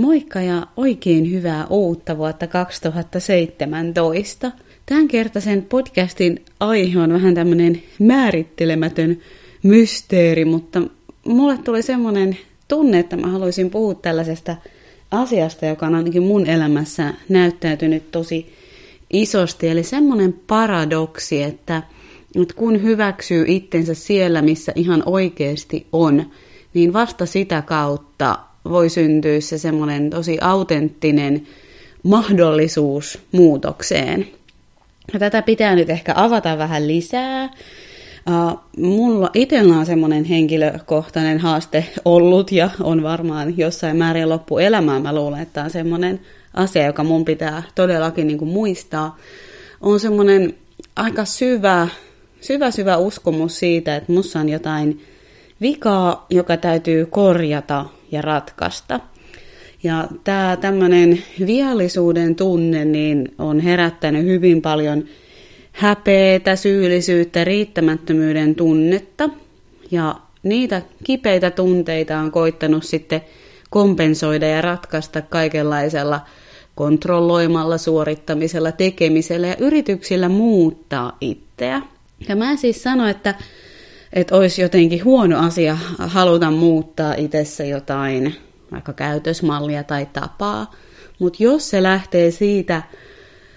Moikka ja oikein hyvää uutta vuotta 2017. Tämänkertaisen podcastin aihe on vähän tämmöinen määrittelemätön mysteeri, mutta mulle tuli semmoinen tunne, että mä haluaisin puhua tällaisesta asiasta, joka on ainakin mun elämässä näyttäytynyt tosi isosti. Eli semmoinen paradoksi, että, että kun hyväksyy itsensä siellä, missä ihan oikeasti on, niin vasta sitä kautta voi syntyä se semmoinen tosi autenttinen mahdollisuus muutokseen. Ja tätä pitää nyt ehkä avata vähän lisää. Uh, mulla itsellä on semmoinen henkilökohtainen haaste ollut ja on varmaan jossain määrin loppuelämää. Mä luulen, että tämä on semmoinen asia, joka mun pitää todellakin niin kuin muistaa. On semmoinen aika syvä, syvä, syvä uskomus siitä, että mussa on jotain vikaa, joka täytyy korjata ja ratkaista. Ja tämä tämmöinen viallisuuden tunne niin on herättänyt hyvin paljon häpeetä, syyllisyyttä, riittämättömyyden tunnetta. Ja niitä kipeitä tunteita on koittanut sitten kompensoida ja ratkaista kaikenlaisella kontrolloimalla, suorittamisella, tekemisellä ja yrityksillä muuttaa itseä. Ja mä siis sano, että että olisi jotenkin huono asia haluta muuttaa itsessä jotain, vaikka käytösmallia tai tapaa. Mutta jos se lähtee siitä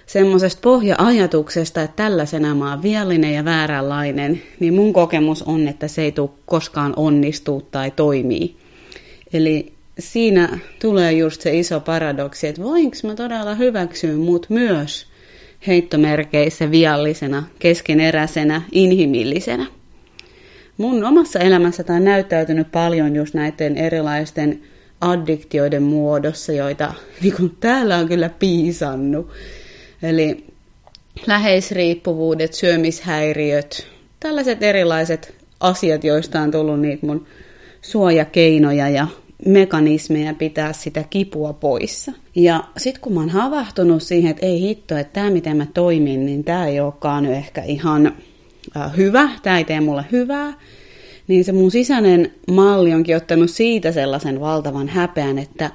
semmoisesta pohja-ajatuksesta, että tällaisena mä oon viallinen ja vääränlainen, niin mun kokemus on, että se ei tule koskaan onnistua tai toimii. Eli siinä tulee just se iso paradoksi, että voinko mä todella hyväksyä mut myös heittomerkeissä viallisena, keskeneräisenä, inhimillisenä mun omassa elämässä tämä on näyttäytynyt paljon just näiden erilaisten addiktioiden muodossa, joita niin kuin täällä on kyllä piisannut. Eli läheisriippuvuudet, syömishäiriöt, tällaiset erilaiset asiat, joista on tullut niitä mun suojakeinoja ja mekanismeja pitää sitä kipua poissa. Ja sitten kun mä oon havahtunut siihen, että ei hitto, että tämä miten mä toimin, niin tämä ei olekaan nyt ehkä ihan hyvä, tämä ei tee mulle hyvää, niin se mun sisäinen malli onkin ottanut siitä sellaisen valtavan häpeän, että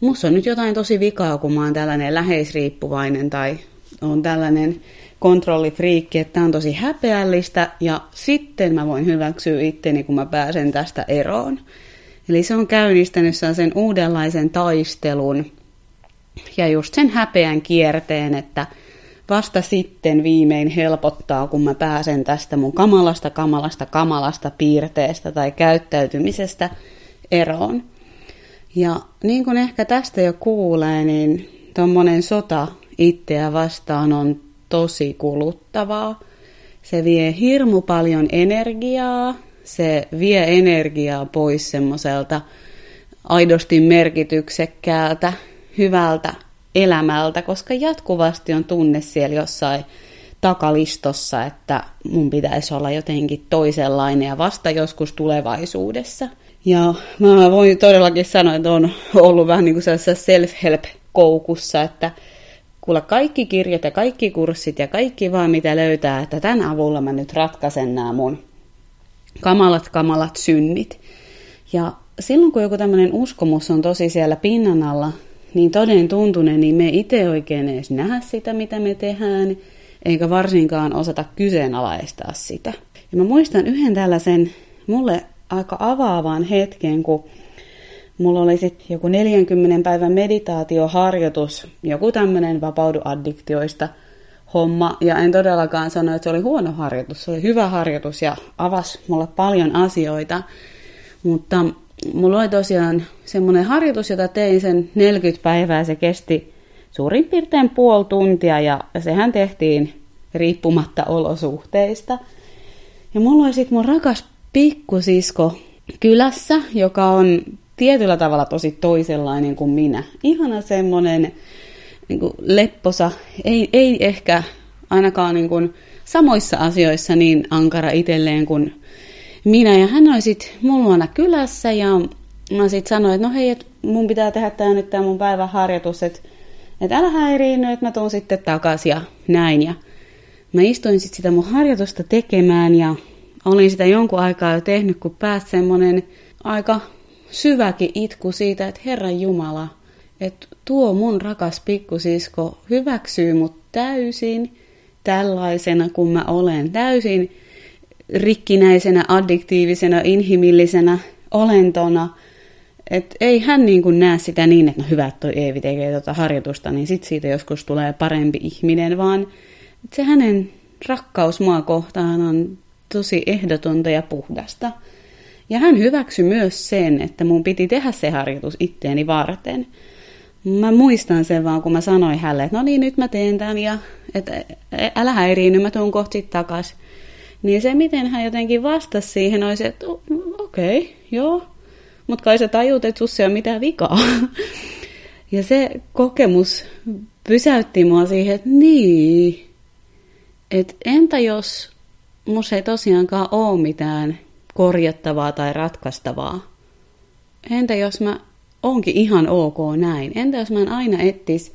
musta on nyt jotain tosi vikaa, kun mä oon tällainen läheisriippuvainen tai on tällainen kontrollifriikki, että tämä on tosi häpeällistä ja sitten mä voin hyväksyä itteni, kun mä pääsen tästä eroon. Eli se on käynnistänyt sen uudenlaisen taistelun ja just sen häpeän kierteen, että vasta sitten viimein helpottaa, kun mä pääsen tästä mun kamalasta, kamalasta, kamalasta piirteestä tai käyttäytymisestä eroon. Ja niin kuin ehkä tästä jo kuulee, niin tuommoinen sota itseä vastaan on tosi kuluttavaa. Se vie hirmu paljon energiaa, se vie energiaa pois semmoiselta aidosti merkityksekkäältä, hyvältä elämältä, koska jatkuvasti on tunne siellä jossain takalistossa, että mun pitäisi olla jotenkin toisenlainen ja vasta joskus tulevaisuudessa. Ja mä voin todellakin sanoa, että on ollut vähän niin kuin self-help-koukussa, että kuule kaikki kirjat ja kaikki kurssit ja kaikki vaan mitä löytää, että tämän avulla mä nyt ratkaisen nämä mun kamalat kamalat synnit. Ja silloin kun joku tämmöinen uskomus on tosi siellä pinnan alla, niin toden tuntunen, niin me itse oikein edes nähdä sitä, mitä me tehdään, eikä varsinkaan osata kyseenalaistaa sitä. Ja mä muistan yhden tällaisen mulle aika avaavan hetken, kun mulla oli sitten joku 40 päivän meditaatioharjoitus, joku tämmöinen vapaudu addiktioista homma, ja en todellakaan sano, että se oli huono harjoitus, se oli hyvä harjoitus ja avasi mulle paljon asioita, mutta mulla oli tosiaan semmoinen harjoitus, jota tein sen 40 päivää. Se kesti suurin piirtein puoli tuntia ja sehän tehtiin riippumatta olosuhteista. Ja mulla oli sitten mun rakas pikkusisko kylässä, joka on tietyllä tavalla tosi toisenlainen kuin minä. Ihana semmoinen niin lepposa, ei, ei ehkä ainakaan niin kuin samoissa asioissa niin ankara itselleen kuin minä ja hän oli sitten mulla kylässä ja mä sitten sanoin, että no hei, että mun pitää tehdä tää nyt tää mun päivän harjoitus, että, että älä häiriinny, että mä tuun sitten takaisin ja näin. Ja mä istuin sitten sitä mun harjoitusta tekemään ja olin sitä jonkun aikaa jo tehnyt, kun pääsi semmonen aika syväkin itku siitä, että Herran Jumala, että tuo mun rakas pikkusisko hyväksyy mut täysin tällaisena kuin mä olen, täysin rikkinäisenä, addiktiivisena, inhimillisenä olentona. Että ei hän niin kuin näe sitä niin, että no hyvä, että toi Eevi tekee tuota harjoitusta, niin sit siitä joskus tulee parempi ihminen, vaan se hänen rakkaus mua kohtaan on tosi ehdotonta ja puhdasta. Ja hän hyväksyi myös sen, että mun piti tehdä se harjoitus itteeni varten. Mä muistan sen vaan, kun mä sanoin hänelle, että no niin, nyt mä teen tämän ja että älä häiriinny, mä tuun sitten takas. Niin se, miten hän jotenkin vastasi siihen, olisi, että okei, okay, joo, mutta kai sä tajut, että sussa ei ole mitään vikaa. Ja se kokemus pysäytti mua siihen, että niin, että entä jos mus ei tosiaankaan ole mitään korjattavaa tai ratkaistavaa? Entä jos mä onkin ihan ok näin? Entä jos mä en aina ettis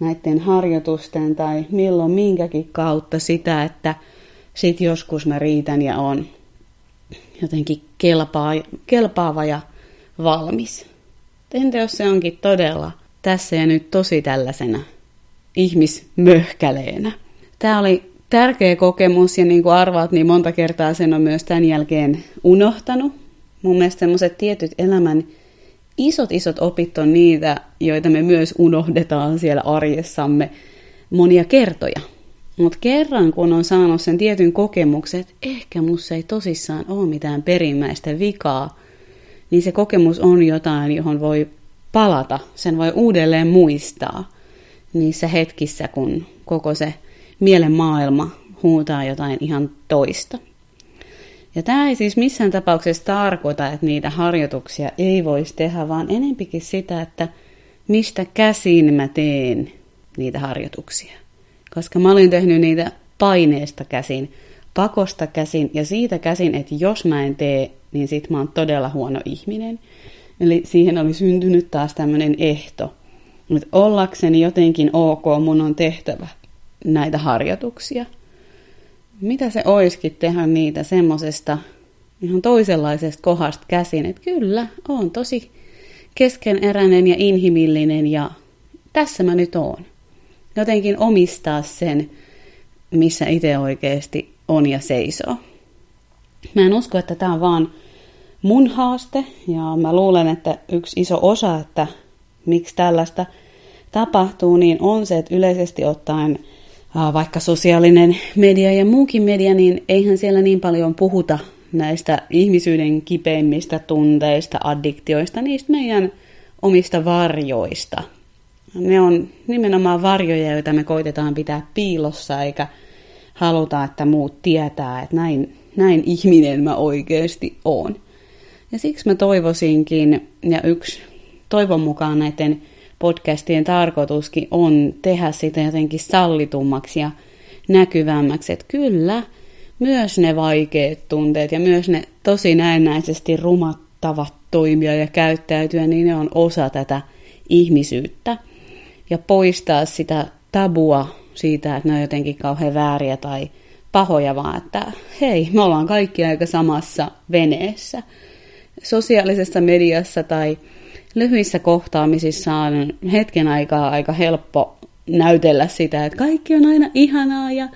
näiden harjoitusten tai milloin minkäkin kautta sitä, että sit joskus mä riitän ja on jotenkin kelpaa, kelpaava ja valmis. Entä jos se onkin todella tässä ja nyt tosi tällaisena ihmismöhkäleenä? Tämä oli tärkeä kokemus ja niin kuin arvaat, niin monta kertaa sen on myös tämän jälkeen unohtanut. Mun mielestä semmoiset tietyt elämän isot isot opit on niitä, joita me myös unohdetaan siellä arjessamme monia kertoja. Mutta kerran kun on saanut sen tietyn kokemuksen, että ehkä musta ei tosissaan ole mitään perimmäistä vikaa, niin se kokemus on jotain, johon voi palata, sen voi uudelleen muistaa niissä hetkissä, kun koko se mielen maailma huutaa jotain ihan toista. Ja tämä ei siis missään tapauksessa tarkoita, että niitä harjoituksia ei voisi tehdä, vaan enempikin sitä, että mistä käsin mä teen niitä harjoituksia. Koska mä olin tehnyt niitä paineesta käsin, pakosta käsin ja siitä käsin, että jos mä en tee, niin sit mä oon todella huono ihminen. Eli siihen oli syntynyt taas tämmöinen ehto, että ollakseni jotenkin ok, mun on tehtävä näitä harjoituksia – mitä se oiskin tehdä niitä semmosesta ihan toisenlaisesta kohdasta käsin, että kyllä, on tosi keskeneräinen ja inhimillinen ja tässä mä nyt oon. Jotenkin omistaa sen, missä itse oikeasti on ja seisoo. Mä en usko, että tämä on vaan mun haaste ja mä luulen, että yksi iso osa, että miksi tällaista tapahtuu, niin on se, että yleisesti ottaen – vaikka sosiaalinen media ja muukin media, niin eihän siellä niin paljon puhuta näistä ihmisyyden kipeimmistä tunteista, addiktioista, niistä meidän omista varjoista. Ne on nimenomaan varjoja, joita me koitetaan pitää piilossa, eikä haluta, että muut tietää, että näin, näin ihminen mä oikeasti oon. Ja siksi mä toivoisinkin, ja yksi toivon mukaan näiden podcastien tarkoituskin on tehdä sitä jotenkin sallitummaksi ja näkyvämmäksi, että kyllä, myös ne vaikeat tunteet ja myös ne tosi näennäisesti rumattavat toimia ja käyttäytyä, niin ne on osa tätä ihmisyyttä. Ja poistaa sitä tabua siitä, että ne on jotenkin kauhean vääriä tai pahoja, vaan että hei, me ollaan kaikki aika samassa veneessä. Sosiaalisessa mediassa tai lyhyissä kohtaamisissa on hetken aikaa aika helppo näytellä sitä, että kaikki on aina ihanaa ja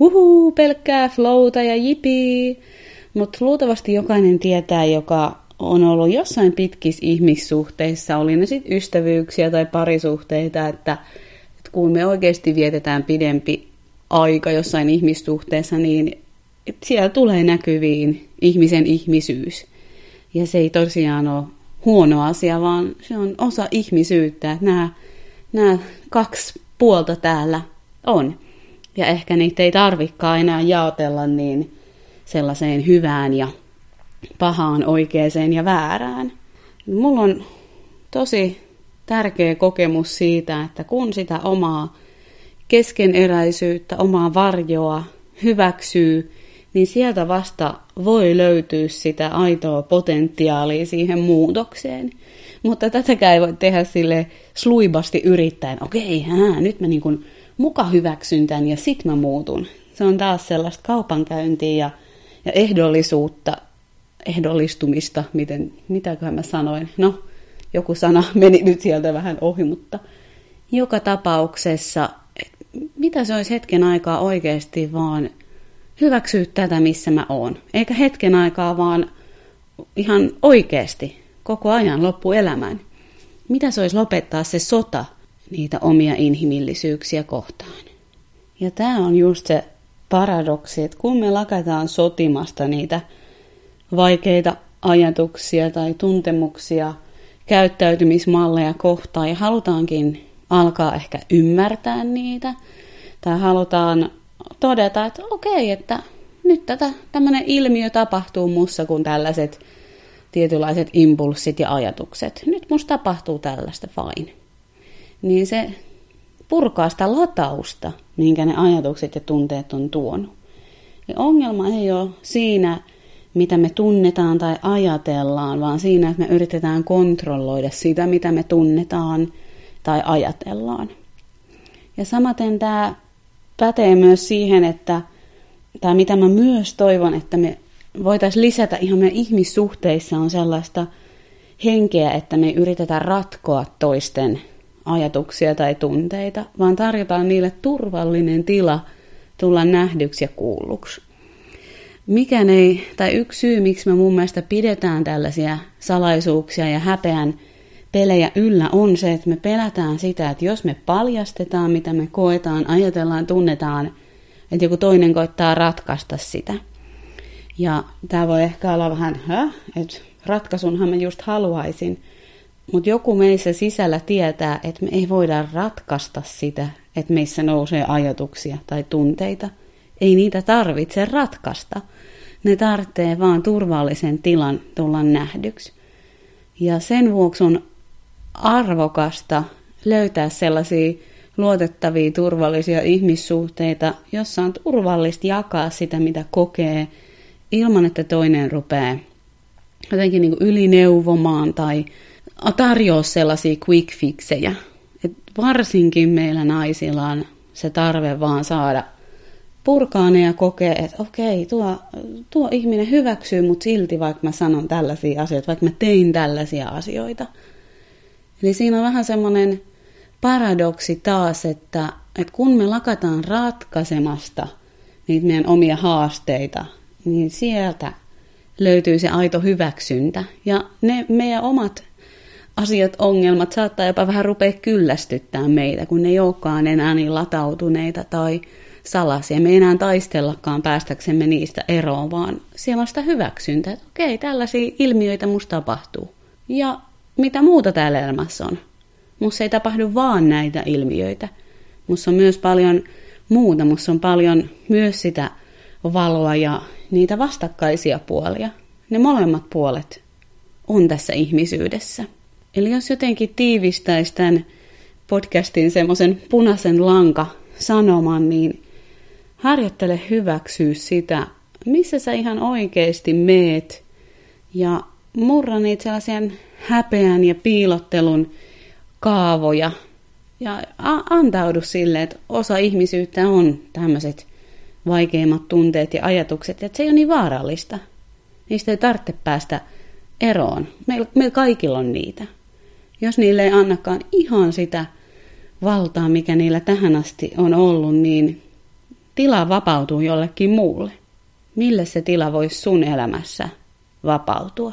uhuu, pelkkää flowta ja jipii. Mutta luultavasti jokainen tietää, joka on ollut jossain pitkissä ihmissuhteissa, oli ne sitten ystävyyksiä tai parisuhteita, että, että kun me oikeasti vietetään pidempi aika jossain ihmissuhteessa, niin siellä tulee näkyviin ihmisen ihmisyys. Ja se ei tosiaan ole huono asia, vaan se on osa ihmisyyttä, että nämä, nämä kaksi puolta täällä on. Ja ehkä niitä ei tarvikaan enää jaotella niin sellaiseen hyvään ja pahaan, oikeaan ja väärään. Mulla on tosi tärkeä kokemus siitä, että kun sitä omaa keskeneräisyyttä, omaa varjoa hyväksyy niin sieltä vasta voi löytyä sitä aitoa potentiaalia siihen muutokseen. Mutta tätäkään ei voi tehdä sille sluibasti yrittäen, okei, ää, nyt mä niin muka hyväksyn tämän ja sit mä muutun. Se on taas sellaista kaupankäyntiä ja, ja ehdollisuutta, ehdollistumista, miten, mitäköhän mä sanoin. No, joku sana meni nyt sieltä vähän ohi, mutta joka tapauksessa, mitä se olisi hetken aikaa oikeasti vaan hyväksyä tätä, missä mä oon. Eikä hetken aikaa vaan ihan oikeasti koko ajan loppuelämän. Mitä se olisi lopettaa se sota niitä omia inhimillisyyksiä kohtaan. Ja tämä on just se paradoksi, että kun me lakataan sotimasta niitä vaikeita ajatuksia tai tuntemuksia, käyttäytymismalleja kohtaan ja halutaankin alkaa ehkä ymmärtää niitä, tai halutaan todeta, että okei, että nyt tätä, tämmöinen ilmiö tapahtuu mussa, kun tällaiset tietynlaiset impulssit ja ajatukset. Nyt musta tapahtuu tällaista, fine. Niin se purkaa sitä latausta, minkä ne ajatukset ja tunteet on tuonut. Ja ongelma ei ole siinä, mitä me tunnetaan tai ajatellaan, vaan siinä, että me yritetään kontrolloida sitä, mitä me tunnetaan tai ajatellaan. Ja samaten tämä pätee myös siihen, että, tai mitä mä myös toivon, että me voitaisiin lisätä ihan meidän ihmissuhteissa on sellaista henkeä, että me yritetään ratkoa toisten ajatuksia tai tunteita, vaan tarjotaan niille turvallinen tila tulla nähdyksi ja kuulluksi. Mikään ei, tai yksi syy, miksi me mun mielestä pidetään tällaisia salaisuuksia ja häpeän pelejä yllä, on se, että me pelätään sitä, että jos me paljastetaan, mitä me koetaan, ajatellaan, tunnetaan, että joku toinen koittaa ratkaista sitä. Ja tämä voi ehkä olla vähän, että ratkaisunhan mä just haluaisin, mutta joku meissä sisällä tietää, että me ei voida ratkaista sitä, että meissä nousee ajatuksia tai tunteita. Ei niitä tarvitse ratkaista. Ne tarvitsee vaan turvallisen tilan tulla nähdyksi. Ja sen vuoksi on arvokasta löytää sellaisia luotettavia, turvallisia ihmissuhteita, jossa on turvallista jakaa sitä, mitä kokee, ilman että toinen rupeaa jotenkin niin ylineuvomaan tai tarjoa sellaisia quick fixejä. Et varsinkin meillä naisilla on se tarve vaan saada purkaa ne ja kokea, että okei, tuo, tuo ihminen hyväksyy mut silti, vaikka mä sanon tällaisia asioita, vaikka mä tein tällaisia asioita. Eli siinä on vähän semmoinen paradoksi taas, että, että kun me lakataan ratkaisemasta niitä meidän omia haasteita, niin sieltä löytyy se aito hyväksyntä. Ja ne meidän omat asiat, ongelmat saattaa jopa vähän rupea kyllästyttää meitä, kun ne ei olekaan enää niin latautuneita tai salaisia. Me ei enää taistellakaan päästäksemme niistä eroon, vaan siellä on sitä hyväksyntää, että okei, tällaisia ilmiöitä musta tapahtuu. Ja mitä muuta täällä elämässä on? Musta ei tapahdu vaan näitä ilmiöitä. Musta on myös paljon muuta. Musta on paljon myös sitä valoa ja niitä vastakkaisia puolia. Ne molemmat puolet on tässä ihmisyydessä. Eli jos jotenkin tiivistäisi tämän podcastin semmoisen punaisen lanka sanoman, niin harjoittele hyväksyä sitä, missä sä ihan oikeasti meet ja murra niitä sellaisia häpeän ja piilottelun kaavoja ja antaudu sille, että osa ihmisyyttä on tämmöiset vaikeimmat tunteet ja ajatukset, että se ei ole niin vaarallista. Niistä ei tarvitse päästä eroon. Meillä, meillä kaikilla on niitä. Jos niille ei annakaan ihan sitä valtaa, mikä niillä tähän asti on ollut, niin tila vapautuu jollekin muulle. Mille se tila voisi sun elämässä vapautua?